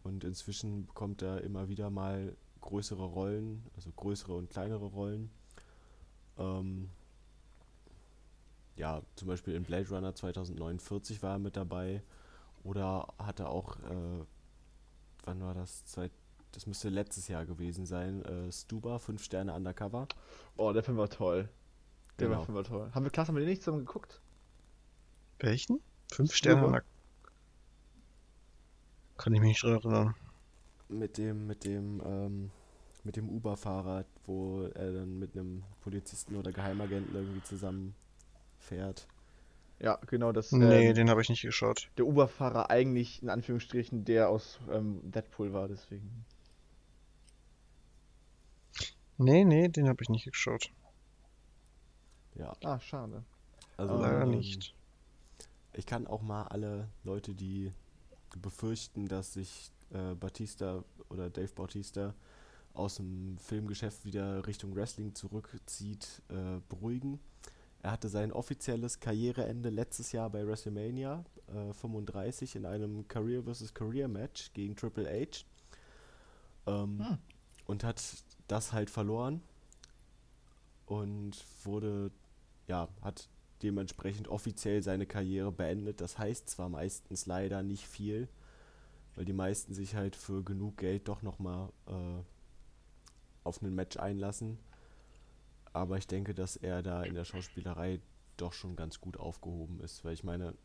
Und inzwischen bekommt er immer wieder mal größere Rollen, also größere und kleinere Rollen. Ähm, ja, zum Beispiel in Blade Runner 2049 war er mit dabei. Oder hatte auch, äh, wann war das? Zwei, das müsste letztes Jahr gewesen sein. Äh, Stuba, 5 Sterne Undercover. Oh, der Film war toll. Der Genau. Film war toll. Haben wir Klasse, haben wir den nicht zusammen geguckt? Welchen? Fünf Sterne? Stuber? Kann ich mich nicht erinnern. Mit dem, mit dem, ähm, mit dem Uber-Fahrer, wo er dann mit einem Polizisten oder Geheimagenten irgendwie zusammen fährt. Ja, genau, das. Nee, ähm, den habe ich nicht geschaut. der Uber-Fahrer eigentlich in Anführungsstrichen der aus ähm, Deadpool war, deswegen. Nee, nee, den habe ich nicht geschaut. Ja, Ah, schade. also Leider ähm, nicht. Ich kann auch mal alle Leute, die befürchten, dass sich äh, Batista oder Dave Bautista aus dem Filmgeschäft wieder Richtung Wrestling zurückzieht, äh, beruhigen. Er hatte sein offizielles Karriereende letztes Jahr bei WrestleMania äh, 35 in einem Career vs. Career Match gegen Triple H. Ähm, Hm. Und hat das halt verloren und wurde, ja, hat dementsprechend offiziell seine Karriere beendet. Das heißt zwar meistens leider nicht viel, weil die meisten sich halt für genug Geld doch nochmal äh, auf ein Match einlassen. Aber ich denke, dass er da in der Schauspielerei doch schon ganz gut aufgehoben ist, weil ich meine,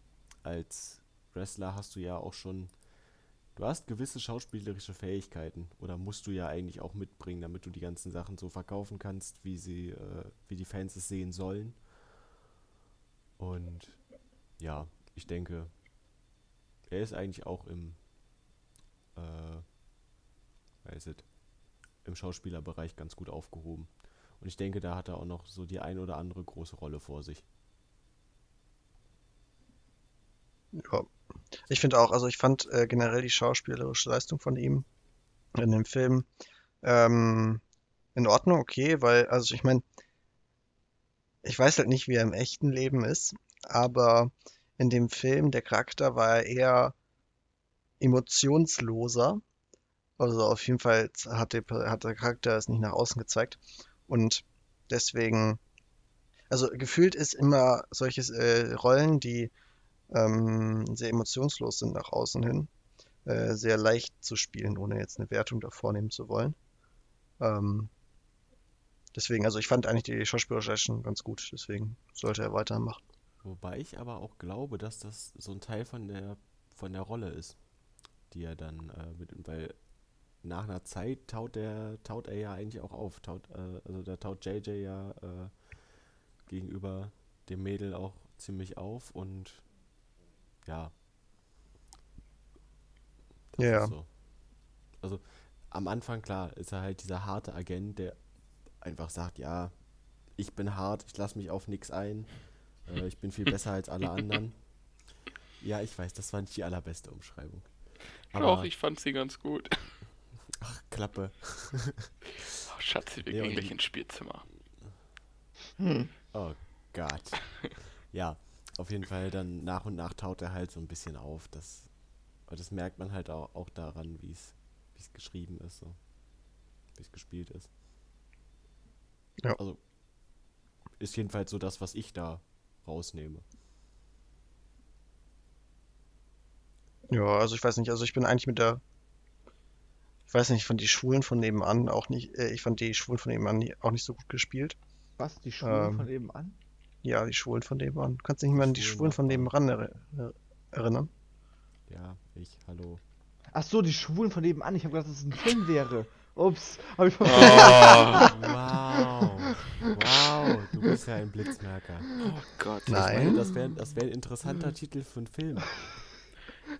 als Wrestler hast du ja auch schon, du hast gewisse schauspielerische Fähigkeiten oder musst du ja eigentlich auch mitbringen, damit du die ganzen Sachen so verkaufen kannst, wie sie, äh, wie die Fans es sehen sollen. Und ja, ich denke, er ist eigentlich auch im, äh, weiß it, im Schauspielerbereich ganz gut aufgehoben. Und ich denke, da hat er auch noch so die ein oder andere große Rolle vor sich. Ja. Ich finde auch, also ich fand äh, generell die schauspielerische Leistung von ihm in dem Film ähm, in Ordnung, okay, weil, also ich meine, ich weiß halt nicht, wie er im echten Leben ist, aber in dem Film, der Charakter war er eher emotionsloser. Also auf jeden Fall hat der, hat der Charakter es nicht nach außen gezeigt. Und deswegen, also gefühlt ist immer solche äh, Rollen, die ähm, sehr emotionslos sind nach außen hin, äh, sehr leicht zu spielen, ohne jetzt eine Wertung davor nehmen zu wollen. Ähm, deswegen, also ich fand eigentlich die schauspielerische Leistung ganz gut, deswegen sollte er weitermachen. Wobei ich aber auch glaube, dass das so ein Teil von der von der Rolle ist, die er dann äh, mit, weil nach einer Zeit taut der taut er ja eigentlich auch auf, taut äh, also da taut JJ ja äh, gegenüber dem Mädel auch ziemlich auf und ja. Ja. so. Also am Anfang klar ist er halt dieser harte Agent, der einfach sagt, ja, ich bin hart, ich lasse mich auf nichts ein, äh, ich bin viel besser als alle anderen. Ja, ich weiß, das war nicht die allerbeste Umschreibung. Doch, ich fand sie ganz gut. Ach, Klappe. Oh, Schatzi, wir Ja, gehen gleich ins Spielzimmer. Hm. Oh Gott. Ja, auf jeden Fall dann nach und nach taut er halt so ein bisschen auf. Das, aber das merkt man halt auch, auch daran, wie es wie es geschrieben ist, so. Wie es gespielt ist. Ja. Also ist jedenfalls so das, was ich da rausnehme. Ja, also ich weiß nicht, also ich bin eigentlich mit der Ich weiß nicht, ich fand die Schwulen von nebenan auch nicht, äh, ich fand die Schwulen von nebenan nie- auch nicht so gut gespielt. Was? Die Schwulen Ähm, von eben an? Ja, die Schwulen von nebenan. Du kannst dich nicht mehr an die Schwulen von nebenan er erinnern? Ja, ich, hallo. Ach so, die Schwulen von nebenan. Ich habe gedacht, dass es ein Film wäre. Ups, habe ich Oh, verpasst. Wow. Wow, du bist ja ein Blitzmerker. oh Gott. Ich meine, Nein, das wäre das wär ein interessanter Titel für einen Film.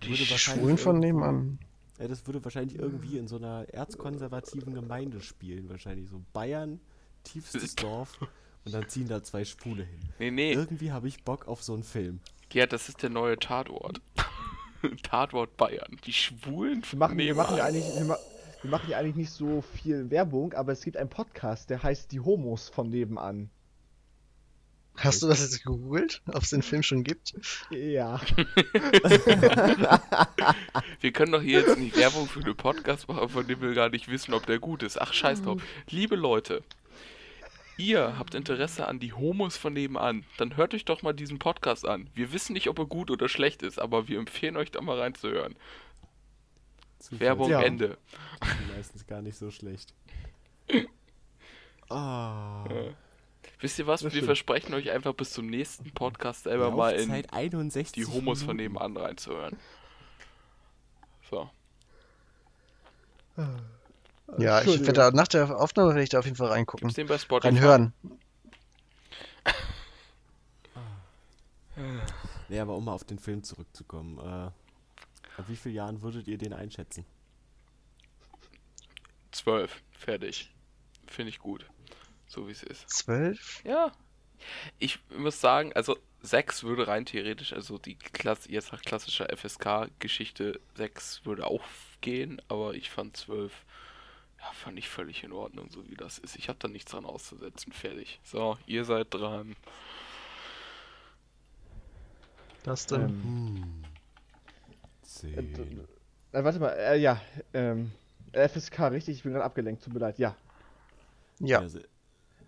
Die Würde die wahrscheinlich Schwulen von nebenan. Ja, das würde wahrscheinlich irgendwie in so einer erzkonservativen Gemeinde spielen. Wahrscheinlich so Bayern, tiefstes Dorf und dann ziehen da zwei Schwule hin. Nee, nee. Irgendwie habe ich Bock auf so einen Film. Ja, das ist der neue Tatort. Tatort Bayern. Die Schwulen Wir machen, wir, nebenan. machen ja eigentlich, wir, ma wir machen ja eigentlich nicht so viel Werbung, aber es gibt einen Podcast, der heißt Die Homos von nebenan. Hast du das jetzt gegoogelt, ob es den Film schon gibt? Ja. Wir können doch hier jetzt nicht Werbung für einen Podcast machen, von dem wir gar nicht wissen, ob der gut ist. Ach, scheiß drauf. Liebe Leute, ihr habt Interesse an die Homos von nebenan, dann hört euch doch mal diesen Podcast an. Wir wissen nicht, ob er gut oder schlecht ist, aber wir empfehlen euch da mal reinzuhören. Zufalls- Werbung Ja. Ende. meistens gar nicht so schlecht. Ah. Wisst ihr was? Das Wir stimmt. versprechen euch einfach bis zum nächsten Podcast selber mal in Laufzeit 61 die Homos von Minuten. nebenan reinzuhören. So. Ja, ich werde da nach der Aufnahme werde ich da auf jeden Fall reingucken. Gibt's den bei Spotify? Reinhören. Nee, aber um mal auf den Film zurückzukommen. Äh, ab wie vielen Jahren würdet ihr den einschätzen? Zwölf. Fertig. Finde ich gut. So wie es ist. Zwölf? Ja. Ich muss sagen, also 6 würde rein theoretisch, also die Klasse, jetzt nach klassischer FSK-Geschichte, 6 würde auch gehen, aber ich fand 12, ja, fand ich völlig in Ordnung, so wie das ist. Ich habe da nichts dran auszusetzen. Fertig. So, ihr seid dran. Das denn? Ähm, Hm. äh, Zehn. äh, warte mal, äh, ja. Ähm, FSK, richtig, ich bin gerade abgelenkt, tut mir leid. Ja. ja. Also,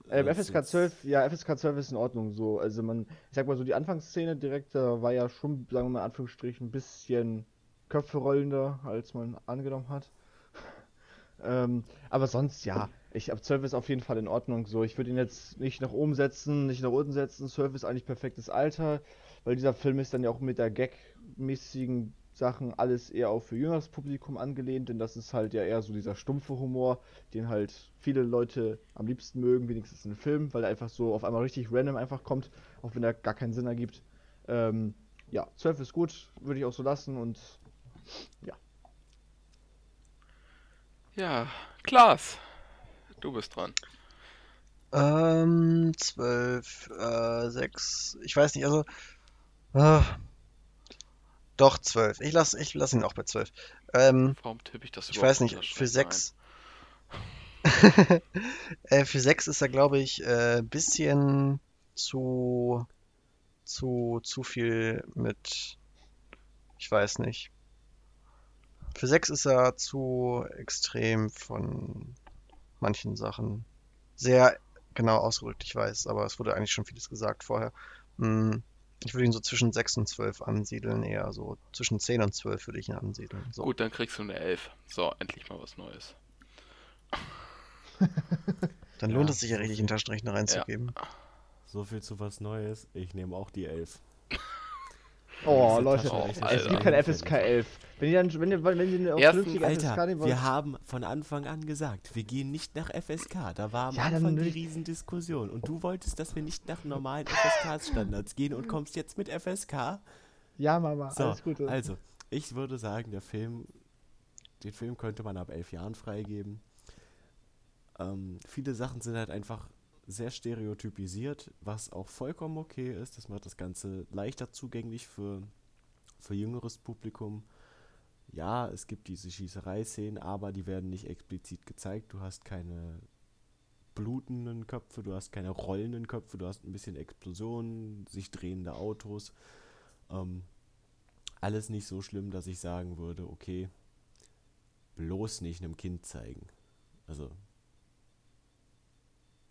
Ähm, FSK jetzt- 12, ja, FSK 12 ist in Ordnung so. Also man, ich sag mal so, die Anfangsszene direkt, da war ja schon, sagen wir mal in Anführungsstrichen, ein bisschen köpferollender, als man angenommen hat. ähm, aber sonst, ja, ich ab 12 ist auf jeden Fall in Ordnung so. Ich würde ihn jetzt nicht nach oben setzen, nicht nach unten setzen. 12 ist eigentlich perfektes Alter, weil dieser Film ist dann ja auch mit der Gag-mäßigen Sachen alles eher auch für jüngeres Publikum angelehnt, denn das ist halt ja eher so dieser stumpfe Humor, den halt viele Leute am liebsten mögen, wenigstens in Filmen, weil er einfach so auf einmal richtig random einfach kommt, auch wenn er gar keinen Sinn ergibt. Ähm, ja, 12 ist gut, würde ich auch so lassen und Ja, Klaas, du bist dran. Ähm, zwölf, äh, sechs, ich weiß nicht, also, ah, doch, zwölf. Ich lass, ich lass ihn auch bei zwölf. Ähm, Warum tippe ich das ich überhaupt weiß nicht, für schlecht sechs, äh, für sechs ist er, glaube ich, äh, bisschen zu, zu, zu viel mit, ich weiß nicht. Für sechs ist er zu extrem von manchen Sachen. Sehr genau ausgedrückt, ich weiß, aber es wurde eigentlich schon vieles gesagt vorher. Hm, Ich würde ihn so zwischen 6 und 12 ansiedeln, eher so zwischen 10 und 12 würde ich ihn ansiedeln. So. Gut, dann kriegst du eine 11. So, endlich mal was Neues. Dann Ja. lohnt es sich ja richtig, einen Taschenrechner reinzugeben. So viel zu was Neues. Ich nehme auch die 11. Oh, Leute, Alter. es gibt kein FSK 11. Wenn ihr dann, wenn ihr, wenn ihr eine Erstens, vernünftige FSK Alter, nehmen wollt, wir haben von Anfang an gesagt, wir gehen nicht nach FSK. Da war am Ja, dann Anfang die Riesendiskussion. Und du wolltest, dass wir nicht nach normalen FSK-Standards gehen und kommst jetzt mit FSK. ja, Mama, So, alles Gute. also, ich würde sagen, der Film, den Film könnte man ab elf Jahren freigeben. Ähm, viele Sachen sind halt einfach sehr stereotypisiert, was auch vollkommen okay ist. Das macht das Ganze leichter zugänglich für, für jüngeres Publikum. Ja, es gibt diese Schießerei-Szenen, aber die werden nicht explizit gezeigt. Du hast keine blutenden Köpfe, du hast keine rollenden Köpfe, du hast ein bisschen Explosionen, sich drehende Autos. Ähm, alles nicht so schlimm, dass ich sagen würde, okay, bloß nicht einem Kind zeigen. Also,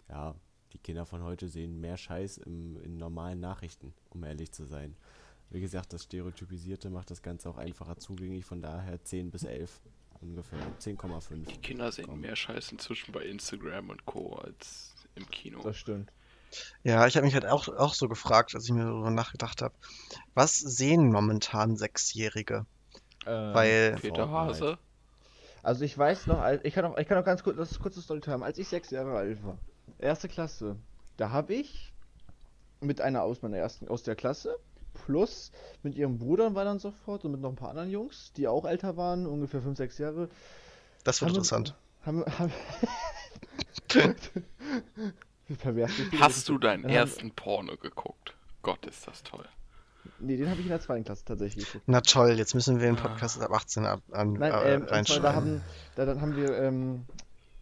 ja, die Kinder von heute sehen mehr Scheiß im, in normalen Nachrichten, um ehrlich zu sein. Wie gesagt, das Stereotypisierte macht das Ganze auch einfacher zugänglich, von daher 10 bis 11. ungefähr. 10,5. Die Kinder sehen Komm. mehr Scheiß inzwischen bei Instagram und Co. als im Kino. Das stimmt. Ja, ich habe mich halt auch, auch so gefragt, als ich mir darüber nachgedacht habe. Was sehen momentan Sechsjährige? Ähm, Weil, Peter. Hase. Also ich weiß noch, ich kann auch, ich kann auch ganz kurz, das ist kurze Storytime, als ich sechs Jahre alt war, erste Klasse, da habe ich mit einer aus meiner ersten, aus der Klasse, plus mit ihrem Bruder und weiter und so fort und mit noch ein paar anderen Jungs, die auch älter waren, ungefähr fünf, sechs Jahre, das wird haben wir- interessant. haben, haben du? Hast du deinen Dann haben- ersten Porno geguckt? Gott, ist das toll. Nee, den habe ich in der zweiten Klasse tatsächlich geguckt. Na toll, jetzt müssen wir den Ah. Podcast ab 18 ab, an, Nein, äh, ähm, zwar da haben, da, dann haben wir, ähm,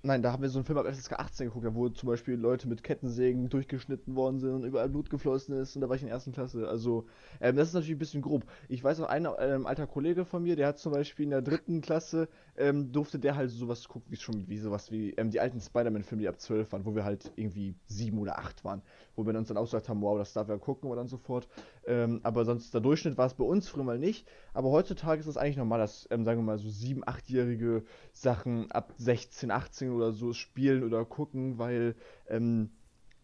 nein, da haben wir so einen Film ab FSK 18 geguckt, wo zum Beispiel Leute mit Kettensägen durchgeschnitten worden sind und überall Blut geflossen ist und da war ich in der ersten Klasse. Also, ähm, das ist natürlich ein bisschen grob. Ich weiß auch, ein ähm, alter Kollege von mir, der hat zum Beispiel in der dritten Klasse, ähm, durfte der halt sowas gucken, wie schon, wie sowas wie, ähm, die alten Spider-Man-Filme, die ab 12 waren, wo wir halt irgendwie sieben oder acht waren, wo wir uns dann ausgesagt haben, wow, das darf er gucken oder dann so fort. Ähm, aber sonst der Durchschnitt war es bei uns früher mal nicht. Aber heutzutage ist es eigentlich normal, dass, ähm, sagen wir mal, so 7-, 8-jährige Sachen ab 16, 18 oder so spielen oder gucken, weil ähm,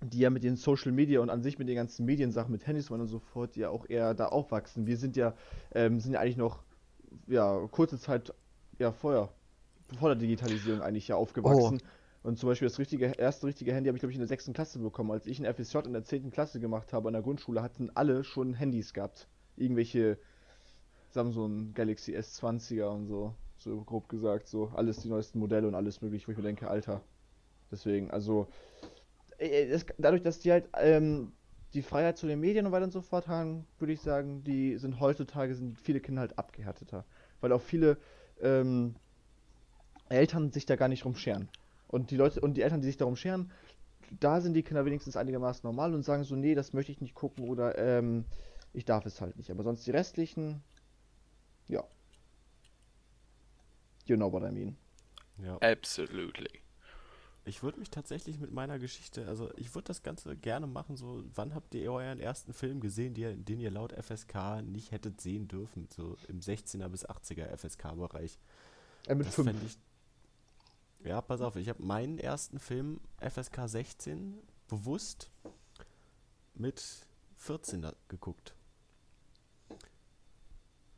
die ja mit den Social Media und an sich mit den ganzen Mediensachen, mit Handys und so fort, ja auch eher da aufwachsen. Wir sind ja, ähm, sind ja eigentlich noch, ja, kurze Zeit, ja, vorher, vor der Digitalisierung eigentlich ja aufgewachsen. Und zum Beispiel das richtige, erste richtige Handy habe ich, glaube ich, in der sechsten Klasse bekommen. Als ich ein FSJ in der zehnten Klasse gemacht habe an der Grundschule, hatten alle schon Handys gehabt. Irgendwelche Samsung Galaxy S20er und so. So grob gesagt, so alles die neuesten Modelle und alles mögliche, wo ich mir denke, Alter. Deswegen, also, äh, es, dadurch, dass die halt ähm, die Freiheit zu den Medien und weiter und so fort haben, würde ich sagen, die sind heutzutage, sind viele Kinder halt abgehärteter. Weil auch viele ähm, Eltern sich da gar nicht drum scheren. Und die Leute und die Eltern, die sich darum scheren, da sind die Kinder wenigstens einigermaßen normal und sagen so, nee, das möchte ich nicht gucken oder ähm, ich darf es halt nicht. Aber sonst die restlichen, ja. You know what I mean. Ja. Absolutely. Ich würde mich tatsächlich mit meiner Geschichte, also ich würde das Ganze gerne machen, so, wann habt ihr euren ersten Film gesehen, die, den ihr laut FSK nicht hättet sehen dürfen, so im 16er bis 80er FSK-Bereich. Äh, mit Das fünf. ich. Ja, pass auf, ich habe meinen ersten Film FSK 16 bewusst mit 14 da geguckt.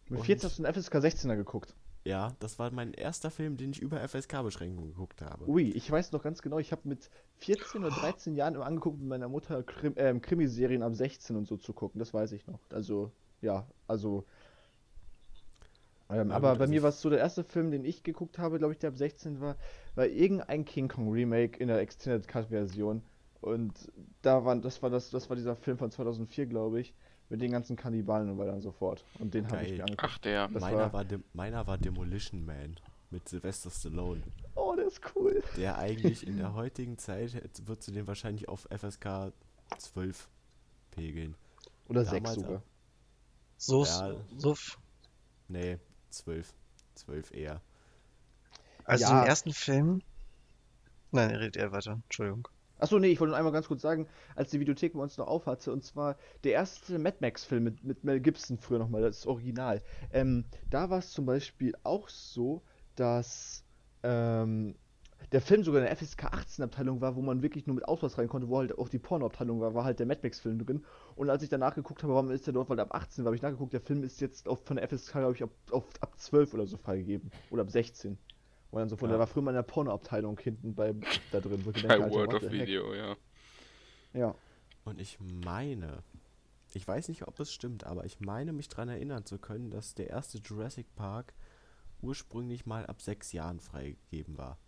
Mit und- 14 hast du einen FSK 16er geguckt. Ja, das war mein erster Film, den ich über FSK-Beschränkungen geguckt habe. Ui, ich weiß noch ganz genau, ich habe mit 14 oder 13 Jahren immer angeguckt, mit meiner Mutter Krim, ähm, Krimiserien ab 16 und so zu gucken. Das weiß ich noch. Also, ja, also. Ähm, Ja, aber gut, bei also mir war es so, der erste Film, den ich geguckt habe, glaube ich, der ab 16 war, war irgendein King Kong Remake in der Extended Cut Version. Und da waren, das war das, das war dieser Film von 2004, glaube ich, mit den ganzen Kannibalen und weiter und so fort. Und den habe ich mir angeguckt. Ach, der. Das meiner, war- war Dem meiner war Demolition Man mit Sylvester Stallone. Oh, der ist cool. Der eigentlich in der heutigen Zeit würdest du den wahrscheinlich auf FSK 12 pegeln. Oder 6 Damals sogar. auch. So, Ja. so, Nee, 12. 12 eher. also Ja. den ersten Film. Nein, redet ihr weiter. Entschuldigung. Achso, nee, ich wollte nur einmal ganz kurz sagen, als die Videothek bei uns noch auf hatte, und zwar der erste Mad Max-Film mit, mit Mel Gibson früher nochmal, das Original. Ähm, da war es zum Beispiel auch so, dass ähm, der Film sogar in der FSK 18-Abteilung war, wo man wirklich nur mit Ausweis rein konnte, wo halt auch die Porno-Abteilung war, war halt der Mad Max-Film drin. Und als ich danach geguckt habe, warum ist der dort, weil ab 18 war, habe ich nachgeguckt, der Film ist jetzt auf, von der FSK, glaube ich, ab, auf, ab 12 oder so freigegeben. Oder ab 16. Und dann so von, Ja. der war früher mal in der Porno-Abteilung hinten bei, da drin. Wo ich mir Bei denke, what of heck? Video, ja. Ja. Und ich meine, ich weiß nicht, ob es stimmt, aber ich meine mich daran erinnern zu können, dass der erste Jurassic Park ursprünglich mal ab sechs Jahren freigegeben war.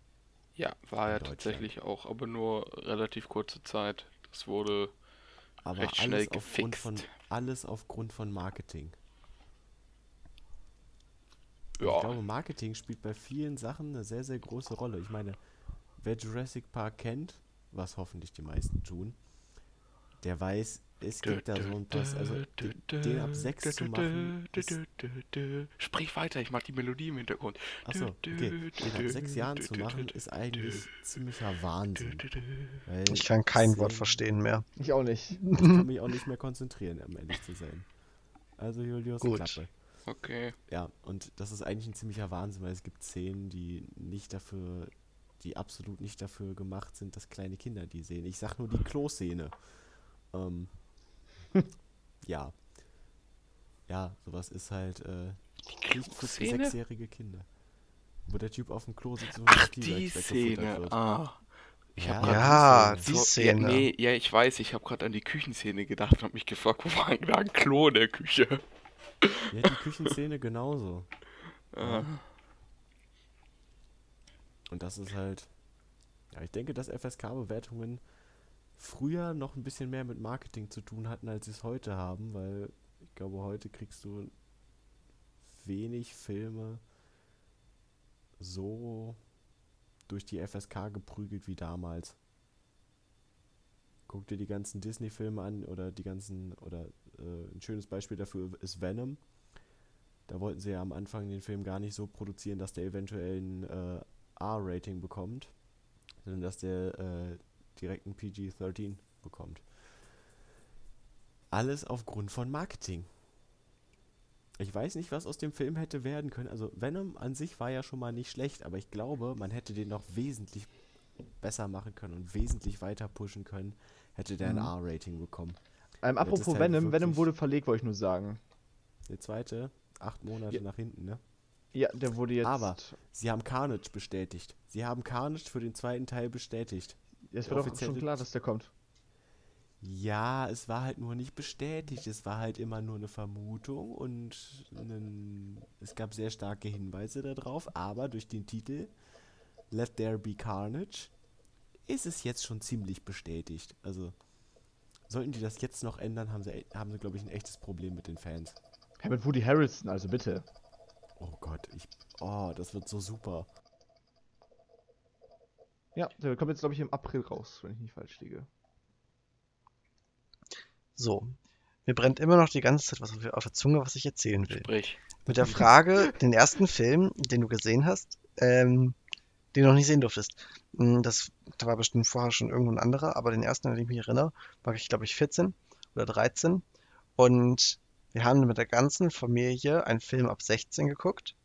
Ja, war ja tatsächlich auch, aber nur relativ kurze Zeit. Das wurde. Aber Recht alles schnell aufgrund von gefixt. alles aufgrund von Marketing. Ja. Ich glaube, Marketing spielt bei vielen Sachen eine sehr, sehr große Rolle. Ich meine, wer Jurassic Park kennt, was hoffentlich die meisten tun, der weiß, es gibt da so ein paar, also den, ab 6 zu machen, Sprich weiter, ich mag die Melodie im Hintergrund. achso, okay, den ab 6 Jahren zu machen, ist eigentlich ziemlicher Wahnsinn. Ich kann kein Wort verstehen mehr. Ich auch nicht. Ich kann mich auch nicht mehr konzentrieren, um ehrlich zu sein. Also Julius, Gut. Klappe. Okay. Ja, und das ist eigentlich ein ziemlicher Wahnsinn, weil es gibt Szenen, die nicht dafür, die absolut nicht dafür gemacht sind, dass kleine Kinder die sehen. Ich sag nur die Klo-Szene. Ähm, ja. Ja, sowas ist halt äh, Die nicht für sechsjährige Kinder. Wo der Typ auf dem Klo sitzt und Ach, mit die Szene. wird. Ah. Ich hab Ja, Ja, die Szene. Ja, nee, ja, ich weiß, ich habe gerade an die Küchenszene gedacht und habe mich gefragt, wo war denn da ein Klo in der Küche? Ja, die Küchenszene genauso. Ah. Und das ist halt. Ja, ich denke, dass FSK-Bewertungen früher noch ein bisschen mehr mit Marketing zu tun hatten, als sie es heute haben, weil ich glaube, heute kriegst du wenig Filme so durch die FSK geprügelt wie damals. Guck dir die ganzen Disney-Filme an oder die ganzen, oder äh, ein schönes Beispiel dafür ist Venom. Da wollten sie ja am Anfang den Film gar nicht so produzieren, dass der eventuell ein äh, R-Rating bekommt, sondern dass der äh, direkt ein PG-13 bekommt. Alles aufgrund von Marketing. Ich weiß nicht, was aus dem Film hätte werden können. Also Venom an sich war ja schon mal nicht schlecht, aber ich glaube, man hätte den noch wesentlich besser machen können und wesentlich weiter pushen können, hätte der ein Mhm. R-Rating bekommen. Ähm, apropos halt Venom, Venom wurde verlegt, wollte ich nur sagen. Der zweite, acht Monate Ja. nach hinten, ne? Ja, der wurde jetzt. Aber- Sie haben Carnage bestätigt. Sie haben Carnage für den zweiten Teil bestätigt. Ja, es war doch schon klar, dass der kommt. Ja, es war halt nur nicht bestätigt. Es war halt immer nur eine Vermutung und einen, es gab sehr starke Hinweise darauf, aber durch den Titel Let There Be Carnage ist es jetzt schon ziemlich bestätigt. Also sollten die das jetzt noch ändern, haben sie, haben sie glaube ich, ein echtes Problem mit den Fans. Ja, mit Woody Harrelson, also bitte. Oh Gott, ich. Oh, das wird so super. Ja, der kommt jetzt, glaube ich, im April raus, wenn ich nicht falsch liege. So. Mir brennt immer noch die ganze Zeit was auf auf der Zunge, was ich erzählen will. Sprich. Mit der Frage, den ersten Film, den du gesehen hast, ähm, den du noch nicht sehen durftest. Mm, Das, da war bestimmt vorher schon irgendwo ein anderer, aber den ersten, an den ich mich erinnere, war ich, glaube ich, 14 oder 13. Und wir haben mit der ganzen Familie einen Film ab 16 geguckt.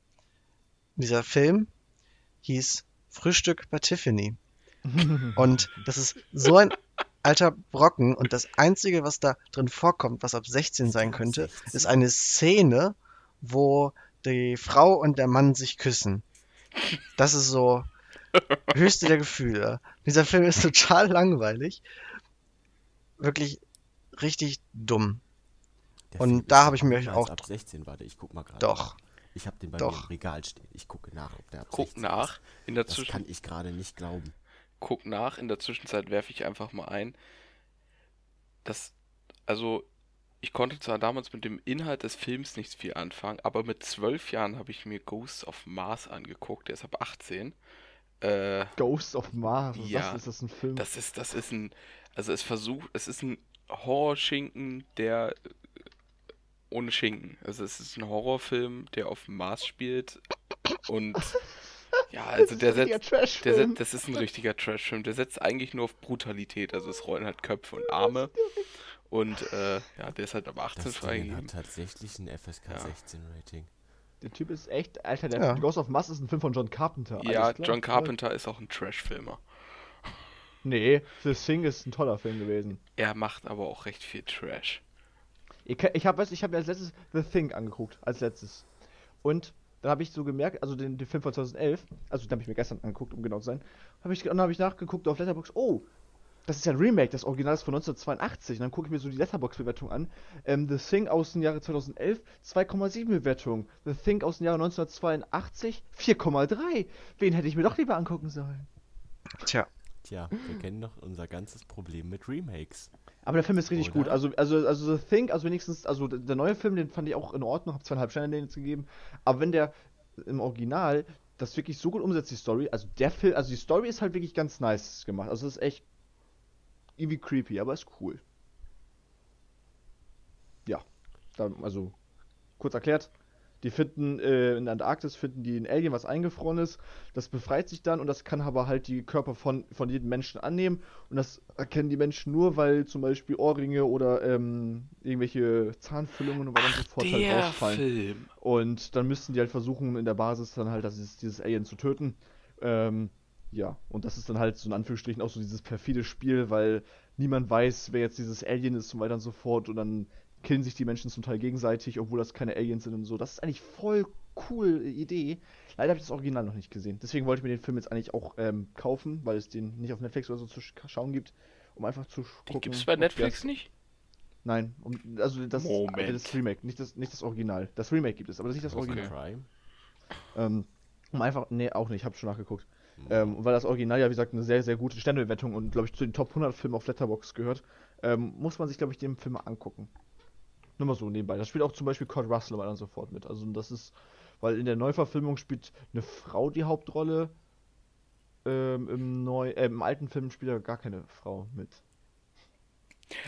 Dieser Film hieß Frühstück bei Tiffany. Und das ist so ein alter Brocken und das Einzige, was da drin vorkommt, was ab 16 sein könnte, 16? ist eine Szene, wo die Frau und der Mann sich küssen. Das ist so höchste der Gefühle. Dieser Film ist total langweilig. Wirklich richtig dumm. Der Und Film da habe ich doch mir auch ab 16, warte, ich guck mal gerade. Doch. nach. Ich habe den bei Doch. mir im Regal stehen. Ich gucke nach, ob der ab Guck 16 nach. Ist. In der Das Zwischen kann ich gerade nicht glauben. guck nach. In der Zwischenzeit werfe ich einfach mal ein. Das, also, ich konnte zwar damals mit dem Inhalt des Films nicht viel anfangen, aber mit zwölf Jahren habe ich mir Ghosts of Mars angeguckt. Der ist ab 18. Äh, Ghost of Mars, was Ja, ist das ein Film? das ist, das ist ein, also es versucht, es ist ein Horrorschinken, der äh, ohne Schinken. Also es ist ein Horrorfilm, der auf dem Mars spielt und ja, also der das ist ein richtiger setzt, der Trashfilm. setzt, das ist ein richtiger Trashfilm. Der setzt eigentlich nur auf Brutalität. Also es rollen halt Köpfe und Arme und äh, ja, der ist halt ab 18 Das Ding freigegeben. hat tatsächlich ein FSK Ja. 16 Rating. Der Typ ist echt, Alter, der Ja. Ghost of Mars ist ein Film von John Carpenter. Ja, John. Carpenter ist auch ein Trashfilmer. Nee, The Thing ist ein toller Film gewesen. Er macht aber auch recht viel Trash. Ich, ich habe ich hab mir als letztes The Thing angeguckt, als letztes. Und dann habe ich so gemerkt, also den, den Film von 2011, also den habe ich mir gestern angeguckt, um genau zu sein, hab ich, dann habe ich nachgeguckt auf Letterboxd, oh, das ist ja ein Remake, das Original ist von 1982. Und dann gucke ich mir so die Letterboxd-Bewertung an. Ähm, The Thing aus dem Jahre 2011, 2,7 Bewertung. The Thing aus dem Jahre 1982, 4,3. Wen hätte ich mir doch lieber angucken sollen? Tja, Tja, wir kennen doch unser ganzes Problem mit Remakes. Aber der Film ist richtig Oder? gut. Also, also, also The Thing, also wenigstens, also der neue Film, den fand ich auch in Ordnung, hab zweieinhalb Sterne den jetzt gegeben. Aber wenn der im Original das wirklich so gut umsetzt, die Story, also der Film, also die Story ist halt wirklich ganz nice gemacht. Also es ist echt irgendwie creepy, aber ist cool. Ja. Dann, also, kurz erklärt, Die finden äh, in der Antarktis finden die ein Alien, was eingefroren ist. Das befreit sich dann und das kann aber halt die Körper von, von jedem Menschen annehmen. Und das erkennen die Menschen nur, weil zum Beispiel Ohrringe oder ähm, irgendwelche Zahnfüllungen und dann sofort halt rausfallen. Film. Und dann müssten die halt versuchen, in der Basis dann halt das, dieses, dieses Alien zu töten. Ähm, ja, und das ist dann halt so in Anführungsstrichen auch so dieses perfide Spiel, weil niemand weiß, wer jetzt dieses Alien ist und weiter und so fort. Und dann killen sich die Menschen zum Teil gegenseitig, obwohl das keine Aliens sind und so. Das ist eigentlich voll cool Idee. Leider habe ich das Original noch nicht gesehen. Deswegen wollte ich mir den Film jetzt eigentlich auch ähm, kaufen, weil es den nicht auf Netflix oder so zu sch- schauen gibt, um einfach zu gucken. gibt's bei ob Netflix das- nicht? Nein, um, also das Moment. ist das Remake, nicht das, nicht das Original. Das Remake gibt es, aber das ist nicht das Okay. Original. Ähm, um einfach, nee, auch nicht, ich habe schon nachgeguckt. Hm. Ähm, weil das Original ja, wie gesagt, eine sehr, sehr gute Sternebewertung und, glaube ich, zu den Top 100 Filmen auf Letterboxd gehört, ähm, muss man sich, glaube ich, den Film mal angucken. Nur mal so nebenbei. Da spielt auch zum Beispiel Kurt Russell und weiter und so fort mit. Also das ist, weil in der Neuverfilmung spielt eine Frau die Hauptrolle. Ähm, im, neu, äh, Im alten Film spielt ja gar keine Frau mit.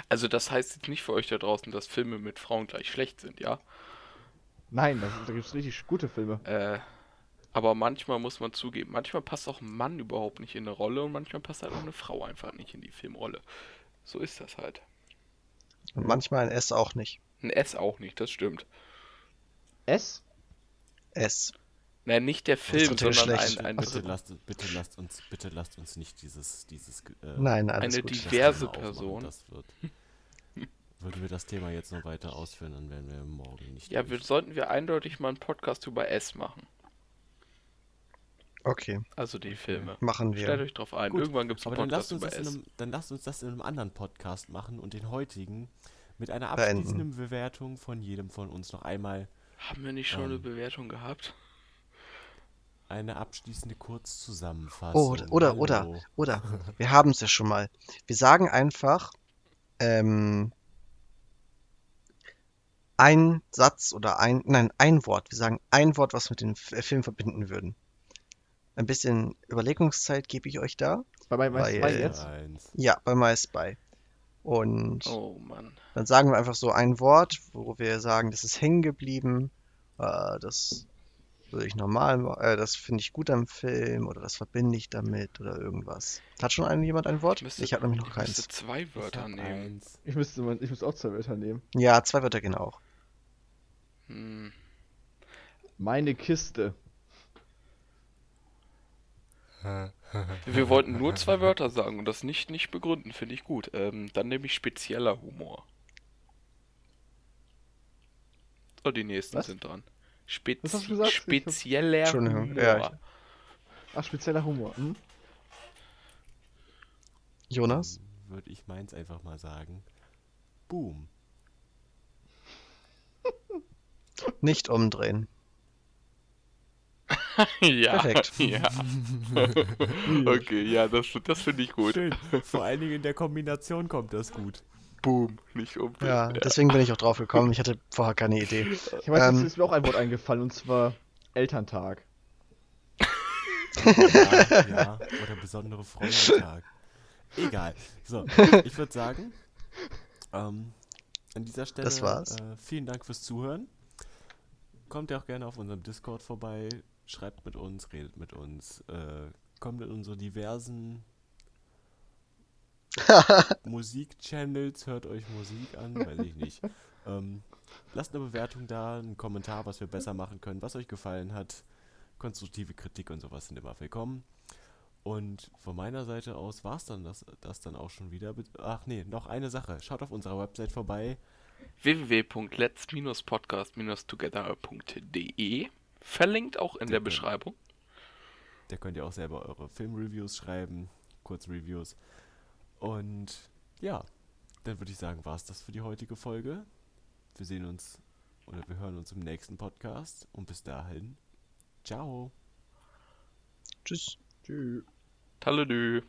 Also das heißt jetzt nicht für euch da draußen, dass Filme mit Frauen gleich schlecht sind, ja? Nein, das, da gibt es richtig gute Filme. Äh, aber manchmal muss man zugeben, manchmal passt auch ein Mann überhaupt nicht in eine Rolle und manchmal passt halt auch eine Frau einfach nicht in die Filmrolle. So ist das halt. Und manchmal ein S auch nicht. Ein S auch nicht, das stimmt. S? S. Nein, nicht der Film, sondern Geschlecht. ein, ein, Bitte lasst, bitte lasst uns, bitte lasst uns nicht dieses, dieses. Äh, Nein, alles Eine gut. diverse. Person. Das wird. Würden wir das Thema jetzt noch weiter ausführen, dann wären wir morgen nicht. Ja, wir, sollten wir eindeutig mal einen Podcast über S machen. Okay, Also die Filme. machen Stellt wir. euch drauf ein. Gut, Irgendwann gibt es einen Aber dann Podcast lasst, uns über das in S. einem, dann lasst uns das in einem anderen Podcast machen und den heutigen mit einer Beenden. abschließenden Bewertung von jedem von uns noch einmal Haben wir nicht schon eine Ähm. Bewertung gehabt? eine abschließende Kurzzusammenfassung. Oh, oder, oder, oder, Hallo. oder. Wir haben es ja schon mal. Wir sagen einfach ähm, ein Satz oder ein, nein, ein Wort. Wir sagen ein Wort, was wir mit dem Film verbinden würden. Ein bisschen Überlegungszeit gebe ich euch da. Bei, bei jetzt? Eins. Ja, bei MySpy. Und Oh Mann. dann sagen wir einfach so ein Wort, wo wir sagen, das ist hängen geblieben. Äh, das würde ich normal, ma- äh, das finde ich gut am Film oder das verbinde ich damit oder irgendwas. Hat schon ein, jemand ein Wort? müsste- ich habe nämlich noch Ich müsste keins. zwei Ich Wörter hab nehmen. eins. Ich müsste, ich müsste auch zwei Wörter nehmen. Ja, zwei Wörter gehen auch. Hm. Meine Kiste. Wir wollten nur zwei Wörter sagen und das nicht, nicht begründen, finde ich gut. Ähm, dann nehme ich spezieller Humor. So, die nächsten Was? sind dran. Spez Was hast du gesagt? Spezieller Humor. ja, ich- Ach, spezieller Humor. Hm? Jonas? Würde ich meins einfach mal sagen. Boom. Nicht umdrehen. ja. Perfekt. Ja. okay, ja, das, das finde ich gut. Schön. Vor allen Dingen in der Kombination kommt das gut. Boom, nicht um. Ja, deswegen bin ich auch drauf gekommen. Ich hatte vorher keine Idee. Ich weiß, Ähm. jetzt ist mir auch ein Wort eingefallen und zwar Elterntag. Ja, ja, oder besondere Freundentag. Egal. So, ich würde sagen, ähm, an dieser Stelle Das war's. Äh, vielen Dank fürs Zuhören. Kommt ja auch gerne auf unserem Discord vorbei, schreibt mit uns, redet mit uns, äh, kommt in unsere diversen Musikchannels, hört euch Musik an, weiß ich nicht. Ähm, lasst eine Bewertung da, einen Kommentar, was wir besser machen können, was euch gefallen hat. Konstruktive Kritik und sowas sind immer willkommen. Und von meiner Seite aus war es dann das, das dann auch schon wieder. Ach nee, noch eine Sache. Schaut auf unserer Website vorbei. www.let's-podcast-together.de Verlinkt auch in der Genau. Beschreibung. Da könnt ihr auch selber eure Filmreviews schreiben, Kurzreviews. Und ja, dann würde ich sagen, war es das für die heutige Folge. Wir sehen uns oder wir hören uns im nächsten Podcast. Und bis dahin, ciao. Tschüss. Tschüss. Talledü.